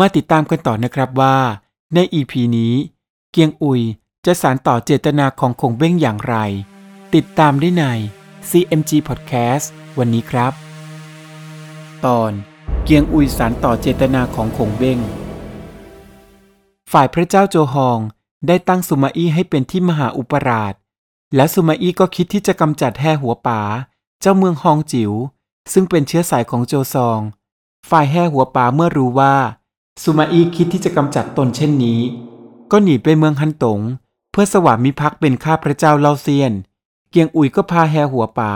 มาติดตามกันต่อนะครับว่าใน EP นี้ เกียงอุยจะสารต่อเจตนาของคงเบ้งอย่างไร ติดตามได้ใน CMG Podcast วันนี้ครับ ตอนเกียงอุยสารต่อเจตนาของคงเบ้ง ฝ่ายพระเจ้าโจฮองได้ตั้งสุมาอี้ให้เป็นที่มหาอุปราช และสุมาอี้ก็คิดที่จะกำจัดแห่หัวป๋า เจ้าเมืองฮองจิ๋วซึ่งเป็นเชื้อสายของโจซอง ฝ่ายแห่หัวป๋าเมื่อรู้ว่า สุมาอี้คิดที่จะกำจัดตนเช่นนี้ ก็หนีไปเมืองฮันตง เพื่อสวามิภักดิ์เป็นข้าพระเจ้าเลาเซียน เกียงอุยก็พาแห่หัวป๋า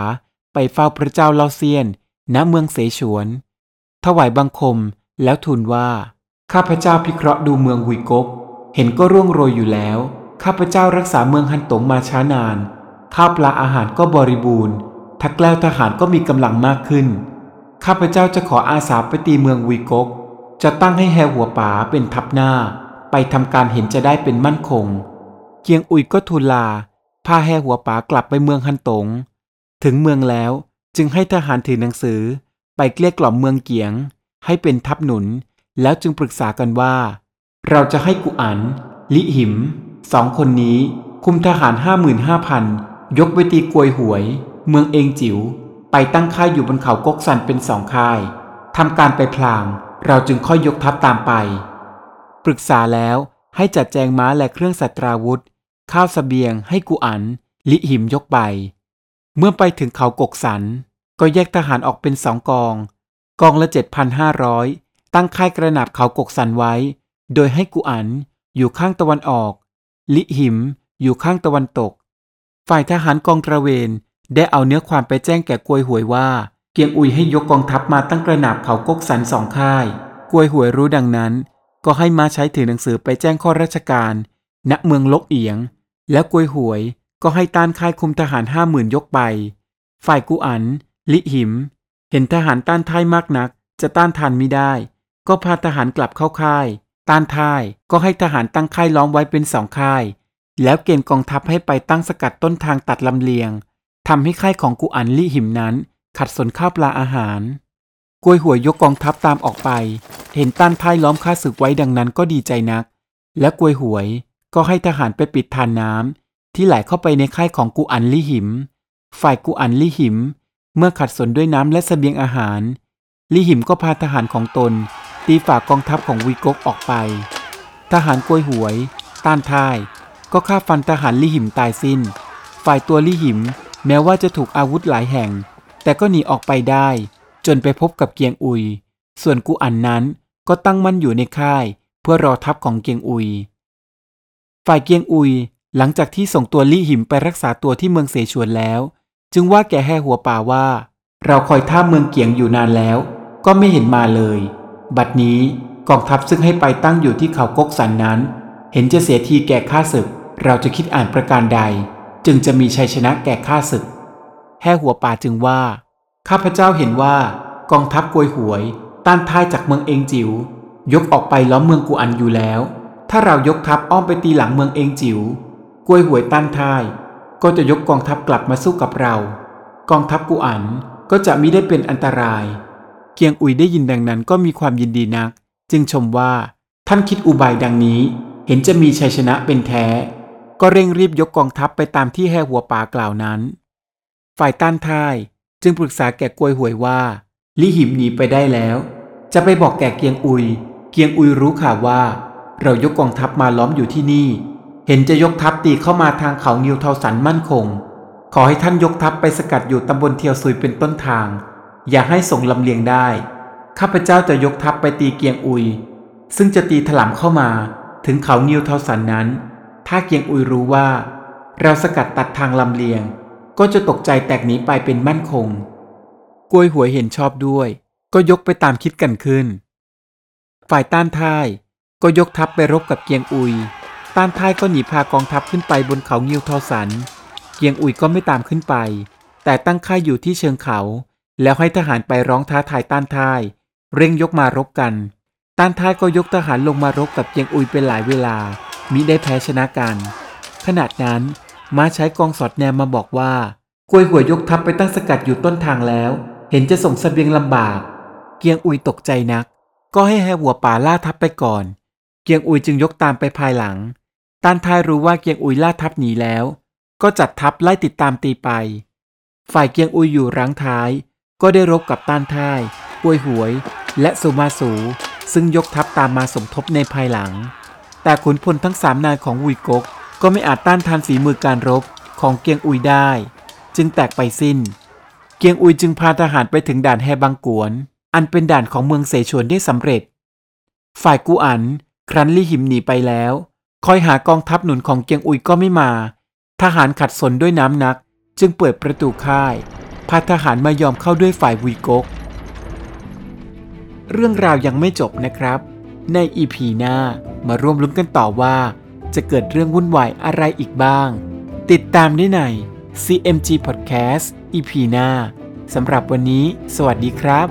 ไปเฝ้าพระเจ้าเลาเซียน ณเมืองเสฉวน ถวายบังคมแล้วทูลว่า ข้าพระเจ้าพิเคราะห์ดูเมืองหุยกก เห็นก็ร่วงโรยอยู่แล้ว ข้าพระเจ้ารักษาเมืองฮันตงมาช้านาน ข้าวปลาอาหารก็บริบูรณ์ทักแล้วทหารก็มีกำลังมากขึ้น ข้าพเจ้าจะขออาสาไปตีเมืองหุยกก จะตั้งให้แฮหัวป๋าเป็นทัพหน้า ไปทำการเห็นจะได้เป็นมั่นคง เกียงอุยก็ทูลลา พาแฮหัวป๋ากลับไปเมืองฮันตง ถึงเมืองแล้วจึงให้ทหารถือหนังสือ ไปเกลี้ยกล่อมเมืองเกียง ให้เป็นทัพหนุน แล้วจึงปรึกษากันว่า เราจะให้กุอัน ลิหิมสองคนนี้คุมทหารห้าหมื่นห้าพันยกไปตีกวยหวย เมืองเองจิว๋วไปตั้งค่ายอยู่บนเขากกสันเป็นสองค่ายทำการไปพลาง เราจึงค่อยยกทัพตามไป ปรึกษาแล้วให้จัดแจงม้าและเครื่องสัตราวุธ ข้าวสเสบียงให้กุอัน ลิหิมยกไป เมื่อไปถึงเขากกสัน ก็แยกทหารออกเป็นสองกอง กองละเจ็ดพันห้าร้อยตั้งค่ายกระหนาบเขากกสันไว้ โดยให้กุอันอยู่ข้างตะวันออก ลิหิมอยู่ข้างตะวันตก ฝ่ายทหารกองตระเวนได้เอาเนื้อความไปแจ้งแก่กวยหวยว่า เกียงอุยให้ยกกองทัพมาตั้งกระหนาบเขากกสันสองค่ายกวยหวยรู้ดังนั้น ก็ให้มาใช้ถือหนังสือไปแจ้งข้อราชการ ณเมืองลกเอียง แล้วกวยหวยก็ให้ต้านค่ายคุมทหารห้าหมื่นยกไป ฝ่ายกุอัน ลิหิม เห็นทหารต้านท่ายมากนัก จะต้านทานไม่ได้ ก็พาทหารกลับเข้าค่าย ต้านท่ายก็ให้ทหารตั้งค่ายล้อมไว้เป็นสองค่าย แล้วเกณฑ์กองทัพให้ไปตั้งสกัดต้นทางตัดลำเลียงทำให้ค่ายของกุอันลิหิมนั้น ขัดสนข้าวปลาอาหาร กวยหัวยยกกองทัพตามออกไป เห็นต้านท่ายล้อมค่าศึกไว้ดังนั้นก็ดีใจนัก และกวยหวยก็ให้ทหารไปปิดทานน้ำที่ไหลเข้าไปในค่ายของกุอันลิหิม ฝ่ายกุอันลิหิม เมื่อขัดสนด้วยน้ำและสเสบียงอาหารลิหิมก็พาทหารของตน ตีฝ่ากองทัพของวีกกออกไป ทหารกวยหวย ต้านท่าย ก็ฆ่าฟันทหารลิหิมตายสิน้น ฝ่ายตัวลิหิม แม้ว่าจะถูกอาวุธหลายแห่ง แต่ก็หนีออกไปได้ จนไปพบกับเกียงอุย ส่วนกุอันนั้นก็ตั้งมั่นอยู่ในค่าย เพื่อรอทัพของเกียงอุย ฝ่ายเกียงอุยหลังจากที่ส่งตัวลี่หิมไปรักษาตัวที่เมืองเสฉวนแล้ว จึงว่าแก่แห่หัวป่าว่า เราคอยท่าเมืองเกียงอยู่นานแล้ว ก็ไม่เห็นมาเลย บัดนี้กองทัพซึ่งให้ไปตั้งอยู่ที่เขากกสันนั้น เห็นจะเสียทีแก่ข้าศึก เราจะคิดอ่านประการใด จึงจะมีชัยชนะแก่ข้าศึก แห่หัวป่าจึงว่า ข้าพเจ้าเห็นว่ากองทัพกวยหวย ต้านท่ายจากเมืองเองจิว๋ว ยกออกไปล้อมเมืองกูอันอยู่แล้ว ถ้าเรายกทัพอ้อมไปตีหลังเมืองเองจิว๋วกวยหวยต้านท่าย ก็จะยกกองทัพกลับมาสู้กับเรา กองทัพกูอันก็จะมิได้เป็นอันตราย เกียงอุยได้ยินดังนั้นก็มีความยินดีนัก จึงชมว่าท่านคิดอุบายดังนี้ เห็นจะมีชัยชนะเป็นแท้ ก็เร่งรีบยกกองทัพไปตามที่แห่หัวป่ากล่าวนั้น ฝ่ายต้านทาย จึงปรึกษาแก่กวยหวยว่าลิหิมหนีไปได้แล้ว จะไปบอกแก่เกียงอุย เกียงอุยรู้ข่าวว่า เรายกกองทัพมาล้อมอยู่ที่นี่ เห็นจะยกทัพตีเข้ามาทางเขางิวเทาสันมั่นคง ขอให้ท่านยกทัพไปสกัดอยู่ตำบลเทียวซุยเป็นต้นทาง อย่าให้ส่งลำเลียงได้ ข้าพเจ้าจะยกทัพไปตีเกียงอุย ซึ่งจะตีถล่มเข้ามาถึงเขางิวเทาสันนั้น ถ้าเกียงอุยรู้ว่า เราสกัดตัดทางลำเลียง ก็จะตกใจแตกหนีไปเป็นมั่นคง กวยหวยเห็นชอบด้วย ก็ยกไปตามคิดกันขึ้น ฝ่ายต้านท่ายก็ยกทัพไปรบกับเกียงอุย ต้านท้ายก็หนีพากองทัพขึ้นไปบนเขางิวทอสัน เกียงอุยก็ไม่ตามขึ้นไป แต่ตั้งค่ายอยู่ที่เชิงเขา แล้วให้ทหารไปร้องท้าทายต้านท้าย เร่งยกมารบกัน ต้านท้ายก็ยกทหารลงมารบกับเกียงอุยเป็นหลายเวลามิได้แพ้ชนะกัน ขนาดนั้น ม้าใช้กองสอดแนมมาบอกว่ากวยหัวยกทัพไปตั้งสกัดอยู่ต้นทางแล้ว เห็นจะส่งเสบียงลำบาก เกียงอุยตกใจนัก ก็ให้แห่หัวป่าล่าทัพไปก่อน เกียงอุยจึงยกตามไปภายหลังต้านทายรู้ว่าเกียงอุยล่าทัพหนีแล้ว ก็จัดทัพไล่ติดตามตีไป ฝ่ายเกียงอุยอยู่รังท้าย ก็ได้รบกับต้านทายกวยหวย และสุมาสู ซึ่งยกทัพตามมาสมทบในภายหลัง แต่ขุนพลทั้งสามนายของวุยกก ก็ไม่อาจต้านทานฝีมือการรบของเกียงอุยได้ จึงแตกไปสิ้น เกียงอุยจึงพาทหารไปถึงด่านแฮบังกวน อันเป็นด่านของเมืองเสฉวนได้สำเร็จ ฝ่ายกูอันครั้นลี่หิมหนีไปแล้ว คอยหากองทัพหนุนของเกียงอุยก็ไม่มา ทหารขัดสนด้วยน้ำนัก จึงเปิดประตูค่าย พาทหารมายอมเข้าด้วยฝ่ายวุยกก เรื่องราวยังไม่จบนะครับ ในอีพีหน้ามาร่วมลุ้นกันต่อว่า จะเกิดเรื่องวุ่นวายอะไรอีกบ้าง ติดตามได้ใน CMG Podcast EP หน้าสำหรับวันนี้ สวัสดีครับ